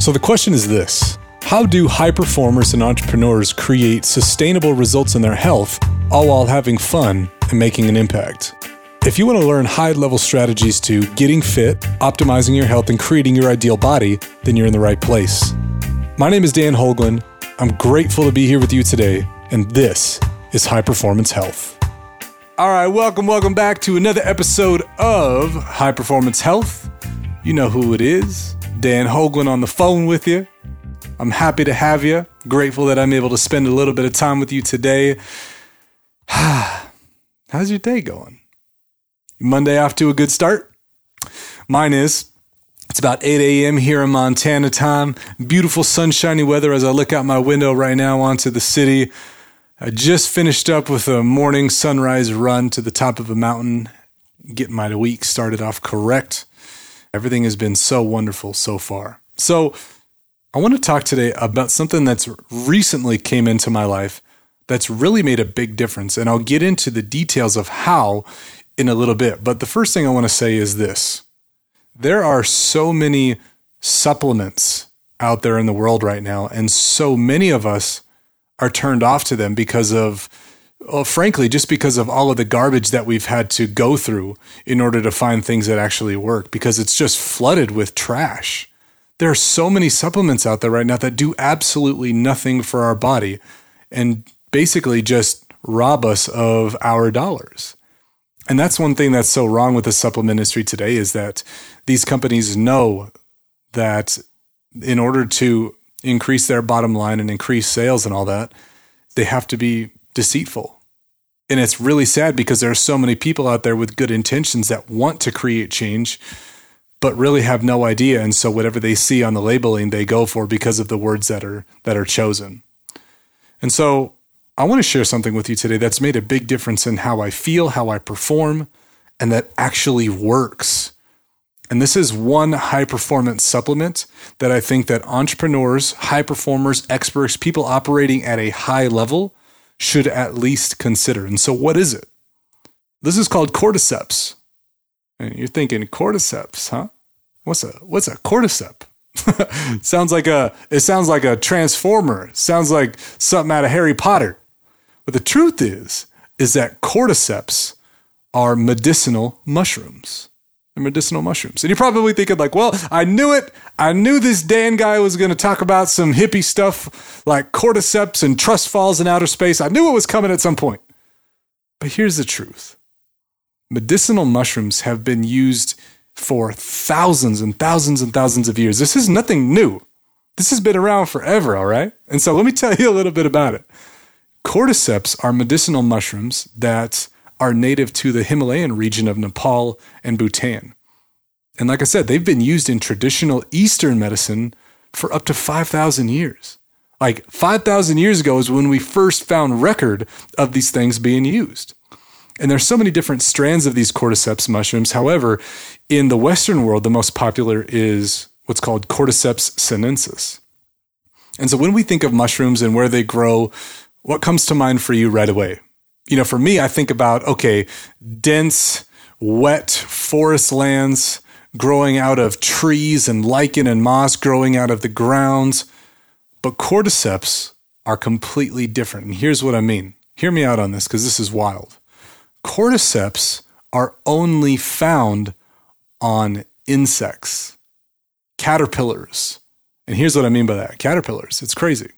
So the question is this How do high performers and entrepreneurs create sustainable results in their health, all while having fun and making an impact? If you want to learn high level strategies to getting fit, optimizing your health, and creating your ideal body, then you're in the right place. My name is Dan Holguin. I'm grateful to be here with you today, and this is High Performance Health. All right, welcome, welcome back to another episode of High Performance Health. You know who it is Dan Holguin on the phone with you. I'm happy to have you. Grateful that I'm able to spend a little bit of time with you today. How's your day going? Monday off to a good start? Mine is. It's about 8 a.m. here in Montana time. Beautiful sunshiny weather as I look out my window right now onto the city. I just finished up with a morning sunrise run to the top of a mountain, getting my week started off correct. Everything has been so wonderful so far. So, I want to talk today about something that's recently came into my life that's really made a big difference and I'll get into the details of how in a little bit. But the first thing I want to say is this. There are so many supplements out there in the world right now and so many of us are turned off to them because of, well, frankly, just because of all of the garbage that we've had to go through in order to find things that actually work, because it's just flooded with trash. There are so many supplements out there right now that do absolutely nothing for our body and basically just rob us of our dollars. And that's one thing that's so wrong with the supplement industry today is that these companies know that in order to increase their bottom line and increase sales and all that, they have to be deceitful. And it's really sad because there are so many people out there with good intentions that want to create change, but really have no idea. And so whatever they see on the labeling, they go for because of the words that are that are chosen. And so I want to share something with you today that's made a big difference in how I feel, how I perform, and that actually works. And this is one high performance supplement that I think that entrepreneurs, high performers, experts, people operating at a high level should at least consider. And so what is it? This is called cordyceps. And you're thinking cordyceps, huh? What's a what's a cordyceps? sounds like a it sounds like a transformer. Sounds like something out of Harry Potter. But the truth is is that cordyceps are medicinal mushrooms medicinal mushrooms. And you're probably thinking, like, well, I knew it. I knew this Dan guy was going to talk about some hippie stuff like cordyceps and trust falls in outer space. I knew it was coming at some point. But here's the truth medicinal mushrooms have been used for thousands and thousands and thousands of years. This is nothing new. This has been around forever, all right? And so let me tell you a little bit about it. Cordyceps are medicinal mushrooms that are native to the Himalayan region of Nepal and Bhutan. And like I said, they've been used in traditional Eastern medicine for up to 5,000 years. Like 5,000 years ago is when we first found record of these things being used. And there's so many different strands of these cordyceps mushrooms. However, in the Western world, the most popular is what's called Cordyceps sinensis. And so when we think of mushrooms and where they grow, what comes to mind for you right away? You know, for me, I think about, okay, dense, wet forest lands growing out of trees and lichen and moss growing out of the grounds. But cordyceps are completely different. And here's what I mean. Hear me out on this because this is wild. Cordyceps are only found on insects, caterpillars. And here's what I mean by that caterpillars. It's crazy.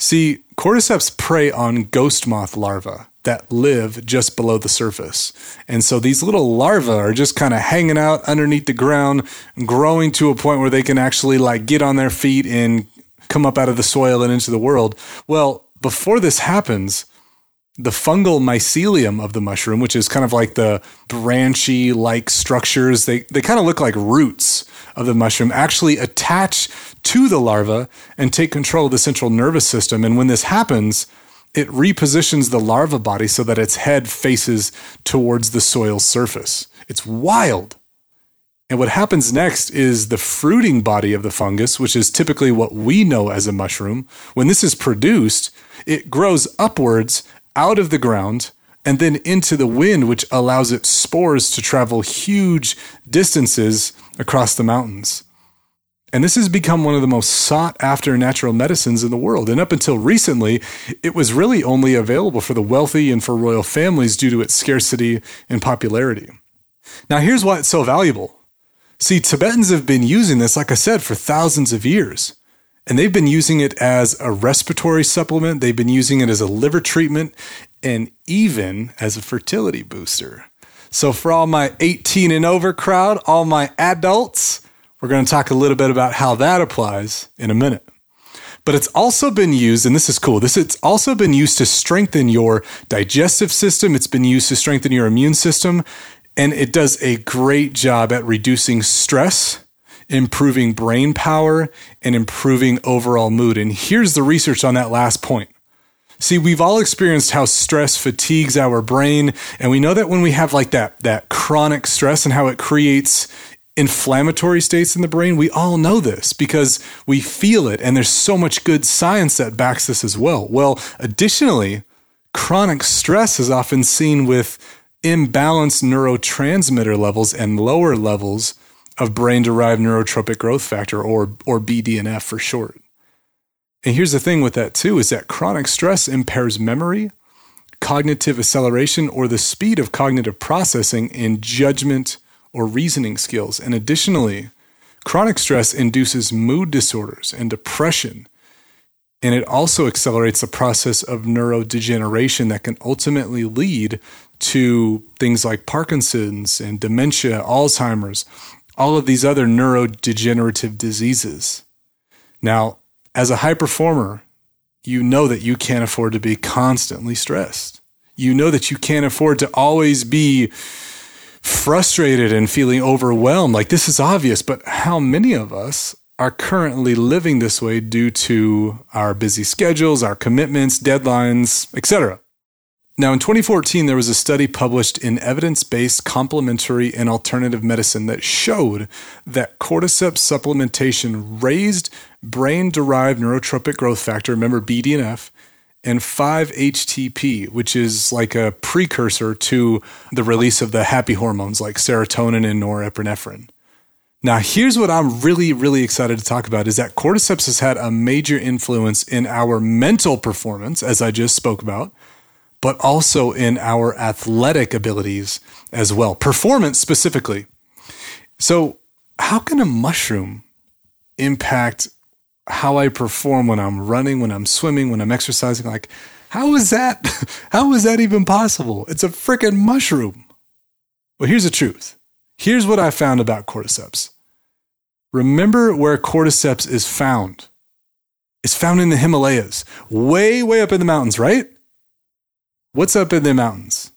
See, cordyceps prey on ghost moth larvae that live just below the surface. And so these little larvae are just kind of hanging out underneath the ground, growing to a point where they can actually like get on their feet and come up out of the soil and into the world. Well, before this happens, the fungal mycelium of the mushroom, which is kind of like the branchy like structures, they, they kind of look like roots of the mushroom, actually attach to the larva and take control of the central nervous system. And when this happens, it repositions the larva body so that its head faces towards the soil surface. It's wild. And what happens next is the fruiting body of the fungus, which is typically what we know as a mushroom. When this is produced, it grows upwards out of the ground and then into the wind, which allows its spores to travel huge distances across the mountains. And this has become one of the most sought after natural medicines in the world. And up until recently, it was really only available for the wealthy and for royal families due to its scarcity and popularity. Now, here's why it's so valuable. See, Tibetans have been using this, like I said, for thousands of years. And they've been using it as a respiratory supplement, they've been using it as a liver treatment, and even as a fertility booster. So, for all my 18 and over crowd, all my adults, we're going to talk a little bit about how that applies in a minute. But it's also been used, and this is cool. This it's also been used to strengthen your digestive system. It's been used to strengthen your immune system, and it does a great job at reducing stress, improving brain power, and improving overall mood. And here's the research on that last point. See, we've all experienced how stress fatigues our brain, and we know that when we have like that that chronic stress and how it creates inflammatory states in the brain. We all know this because we feel it, and there's so much good science that backs this as well. Well, additionally, chronic stress is often seen with imbalanced neurotransmitter levels and lower levels of brain derived neurotropic growth factor, or, or BDNF for short. And here's the thing with that too is that chronic stress impairs memory, cognitive acceleration, or the speed of cognitive processing and judgment or reasoning skills. And additionally, chronic stress induces mood disorders and depression. And it also accelerates the process of neurodegeneration that can ultimately lead to things like Parkinson's and dementia, Alzheimer's, all of these other neurodegenerative diseases. Now, as a high performer, you know that you can't afford to be constantly stressed. You know that you can't afford to always be frustrated and feeling overwhelmed. Like this is obvious, but how many of us are currently living this way due to our busy schedules, our commitments, deadlines, etc. Now, in 2014, there was a study published in Evidence Based Complementary and Alternative Medicine that showed that cordyceps supplementation raised brain derived neurotropic growth factor, remember BDNF, and 5-HTP, which is like a precursor to the release of the happy hormones like serotonin and norepinephrine. Now, here's what I'm really, really excited to talk about is that cordyceps has had a major influence in our mental performance, as I just spoke about, but also in our athletic abilities as well, performance specifically. So, how can a mushroom impact how I perform when I'm running, when I'm swimming, when I'm exercising. Like, how is that? How is that even possible? It's a freaking mushroom. Well, here's the truth. Here's what I found about cordyceps. Remember where cordyceps is found. It's found in the Himalayas, way, way up in the mountains, right? What's up in the mountains?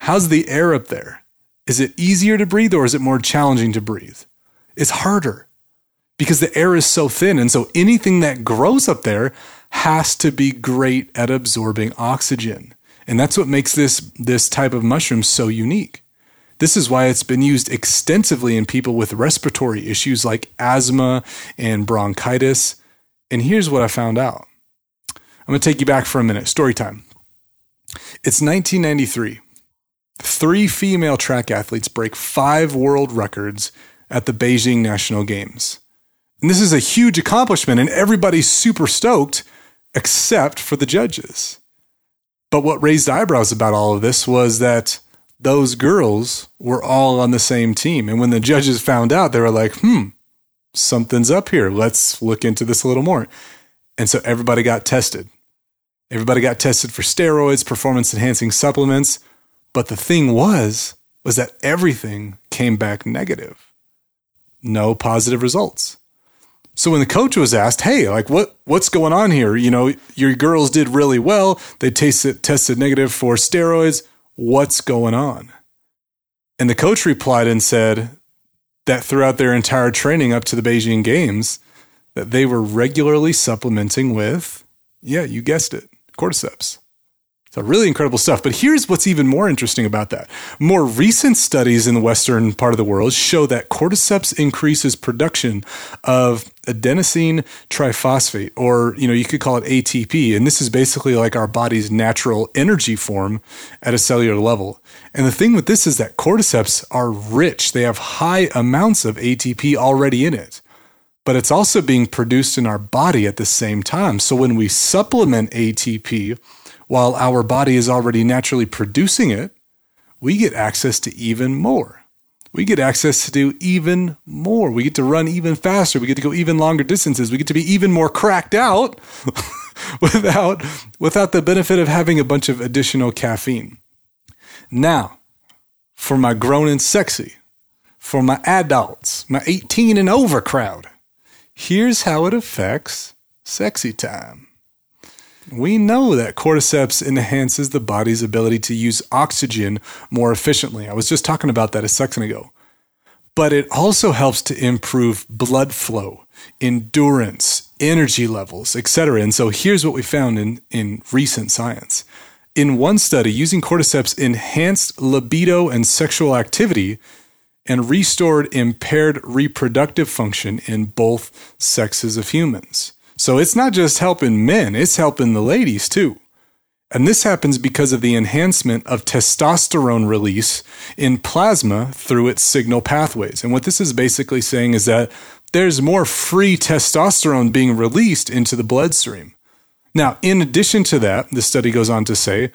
How's the air up there? Is it easier to breathe or is it more challenging to breathe? It's harder because the air is so thin. And so anything that grows up there has to be great at absorbing oxygen. And that's what makes this, this type of mushroom so unique. This is why it's been used extensively in people with respiratory issues like asthma and bronchitis. And here's what I found out. I'm going to take you back for a minute. Story time. It's 1993. Three female track athletes break five world records at the Beijing National Games. And this is a huge accomplishment, and everybody's super stoked except for the judges. But what raised eyebrows about all of this was that those girls were all on the same team. And when the judges found out, they were like, hmm, something's up here. Let's look into this a little more. And so everybody got tested. Everybody got tested for steroids, performance enhancing supplements. But the thing was, was that everything came back negative. No positive results. So when the coach was asked, "Hey, like what what's going on here? You know, your girls did really well. They tasted tested negative for steroids. What's going on?" And the coach replied and said that throughout their entire training up to the Beijing Games, that they were regularly supplementing with, yeah, you guessed it, cordyceps. So really incredible stuff. But here's what's even more interesting about that. More recent studies in the western part of the world show that cordyceps increases production of adenosine triphosphate, or you know, you could call it ATP. And this is basically like our body's natural energy form at a cellular level. And the thing with this is that cordyceps are rich. They have high amounts of ATP already in it. but it's also being produced in our body at the same time. So when we supplement ATP while our body is already naturally producing it, we get access to even more. We get access to do even more. We get to run even faster. We get to go even longer distances. We get to be even more cracked out without without the benefit of having a bunch of additional caffeine. Now, for my grown and sexy, for my adults, my 18 and over crowd, here's how it affects sexy time. We know that cordyceps enhances the body's ability to use oxygen more efficiently. I was just talking about that a second ago. But it also helps to improve blood flow, endurance, energy levels, etc. And so here's what we found in, in recent science. In one study, using cordyceps enhanced libido and sexual activity and restored impaired reproductive function in both sexes of humans. So it's not just helping men, it's helping the ladies too. And this happens because of the enhancement of testosterone release in plasma through its signal pathways. And what this is basically saying is that there's more free testosterone being released into the bloodstream. Now, in addition to that, the study goes on to say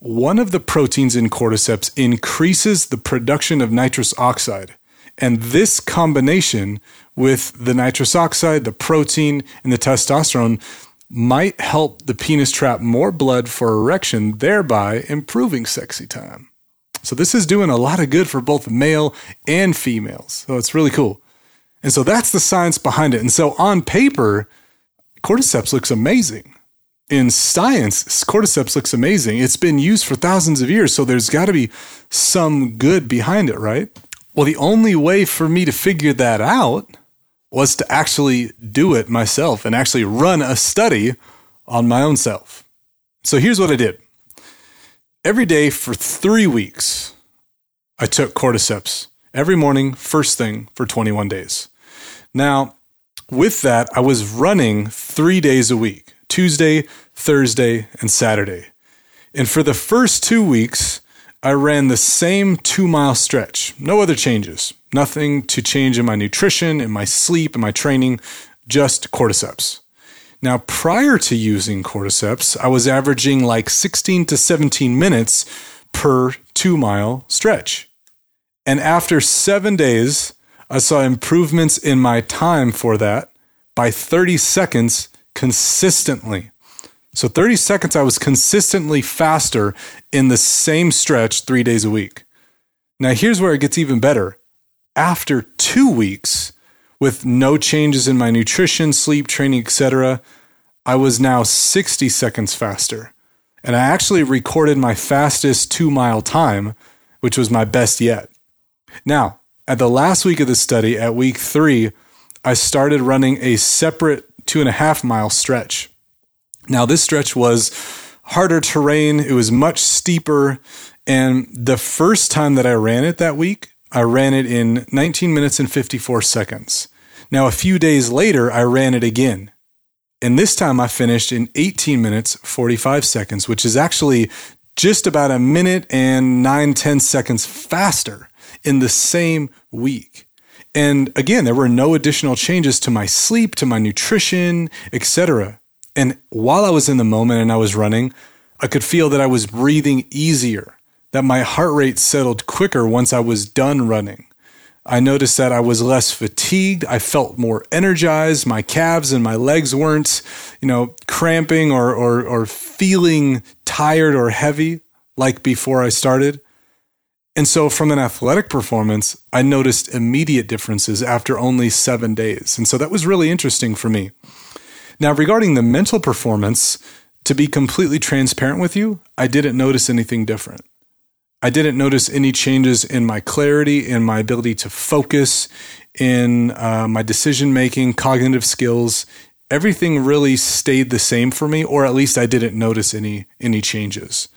one of the proteins in cordyceps increases the production of nitrous oxide. And this combination with the nitrous oxide, the protein, and the testosterone might help the penis trap more blood for erection, thereby improving sexy time. So, this is doing a lot of good for both male and females. So, it's really cool. And so, that's the science behind it. And so, on paper, cordyceps looks amazing. In science, cordyceps looks amazing. It's been used for thousands of years, so there's got to be some good behind it, right? Well, the only way for me to figure that out was to actually do it myself and actually run a study on my own self. So here's what I did every day for three weeks, I took cordyceps every morning, first thing for 21 days. Now, with that, I was running three days a week Tuesday, Thursday, and Saturday. And for the first two weeks, I ran the same two mile stretch, no other changes, nothing to change in my nutrition, in my sleep, in my training, just cordyceps. Now, prior to using cordyceps, I was averaging like 16 to 17 minutes per two mile stretch. And after seven days, I saw improvements in my time for that by 30 seconds consistently. So 30 seconds, I was consistently faster in the same stretch three days a week. Now, here's where it gets even better. After two weeks, with no changes in my nutrition, sleep, training, etc., I was now 60 seconds faster. And I actually recorded my fastest two mile time, which was my best yet. Now, at the last week of the study, at week three, I started running a separate two and a half mile stretch. Now, this stretch was harder terrain, it was much steeper. And the first time that I ran it that week, I ran it in 19 minutes and 54 seconds. Now, a few days later, I ran it again. And this time I finished in 18 minutes, 45 seconds, which is actually just about a minute and nine, 10 seconds faster in the same week. And again, there were no additional changes to my sleep, to my nutrition, etc. And while I was in the moment and I was running, I could feel that I was breathing easier, that my heart rate settled quicker once I was done running. I noticed that I was less fatigued. I felt more energized. My calves and my legs weren't, you know, cramping or, or, or feeling tired or heavy like before I started. And so, from an athletic performance, I noticed immediate differences after only seven days. And so that was really interesting for me. Now, regarding the mental performance, to be completely transparent with you, I didn't notice anything different. I didn't notice any changes in my clarity, in my ability to focus, in uh, my decision making, cognitive skills. Everything really stayed the same for me, or at least I didn't notice any any changes.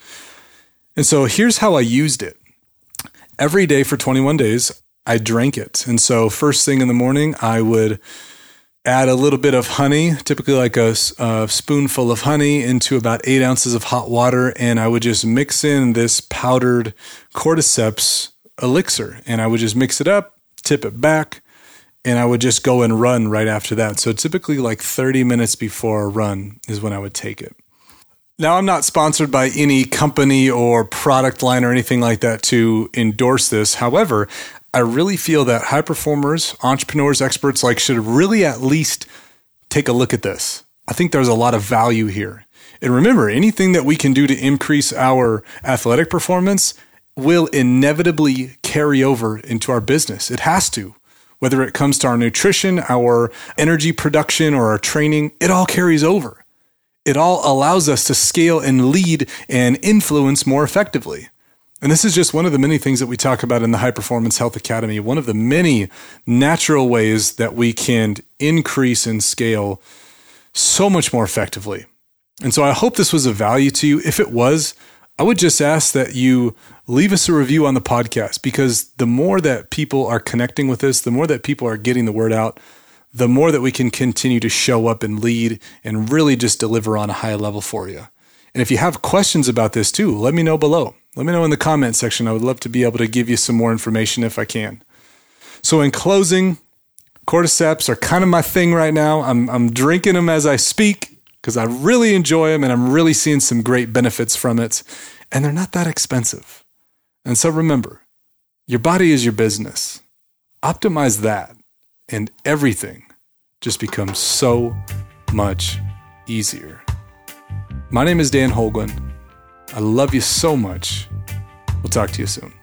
And so here's how I used it. Every day for 21 days, I drank it. And so first thing in the morning, I would add a little bit of honey, typically like a, a, spoonful of honey, into about eight ounces of hot water. And I would just mix in this powdered cordyceps elixir. And I would just mix it up, tip it back, and I would just go and run right after that. So typically, like 30 minutes before a run is when I would take it. Now, I'm not sponsored by any company or product line or anything like that to endorse this. However, I really feel that high performers, entrepreneurs, experts like should really at least take a look at this. I think there's a lot of value here. And remember, anything that we can do to increase our athletic performance will inevitably carry over into our business. It has to. Whether it comes to our nutrition, our energy production, or our training, it all carries over. It all allows us to scale and lead and influence more effectively. And this is just one of the many things that we talk about in the High Performance Health Academy. One of the many natural ways that we can increase and scale so much more effectively. And so I hope this was of value to you. If it was, I would just ask that you leave us a review on the podcast because the more that people are connecting with us, the more that people are getting the word out, the more that we can continue to show up and lead and really just deliver on a high level for you. And if you have questions about this too, let me know below. Let me know in the comment section. I would love to be able to give you some more information if I can. So, in closing, cordyceps are kind of my thing right now. I'm, I'm drinking them as I speak because I really enjoy them and I'm really seeing some great benefits from it. And they're not that expensive. And so remember, your body is your business. Optimize that, and everything just becomes so much easier. My name is Dan Holguin. I love you so much. We'll talk to you soon.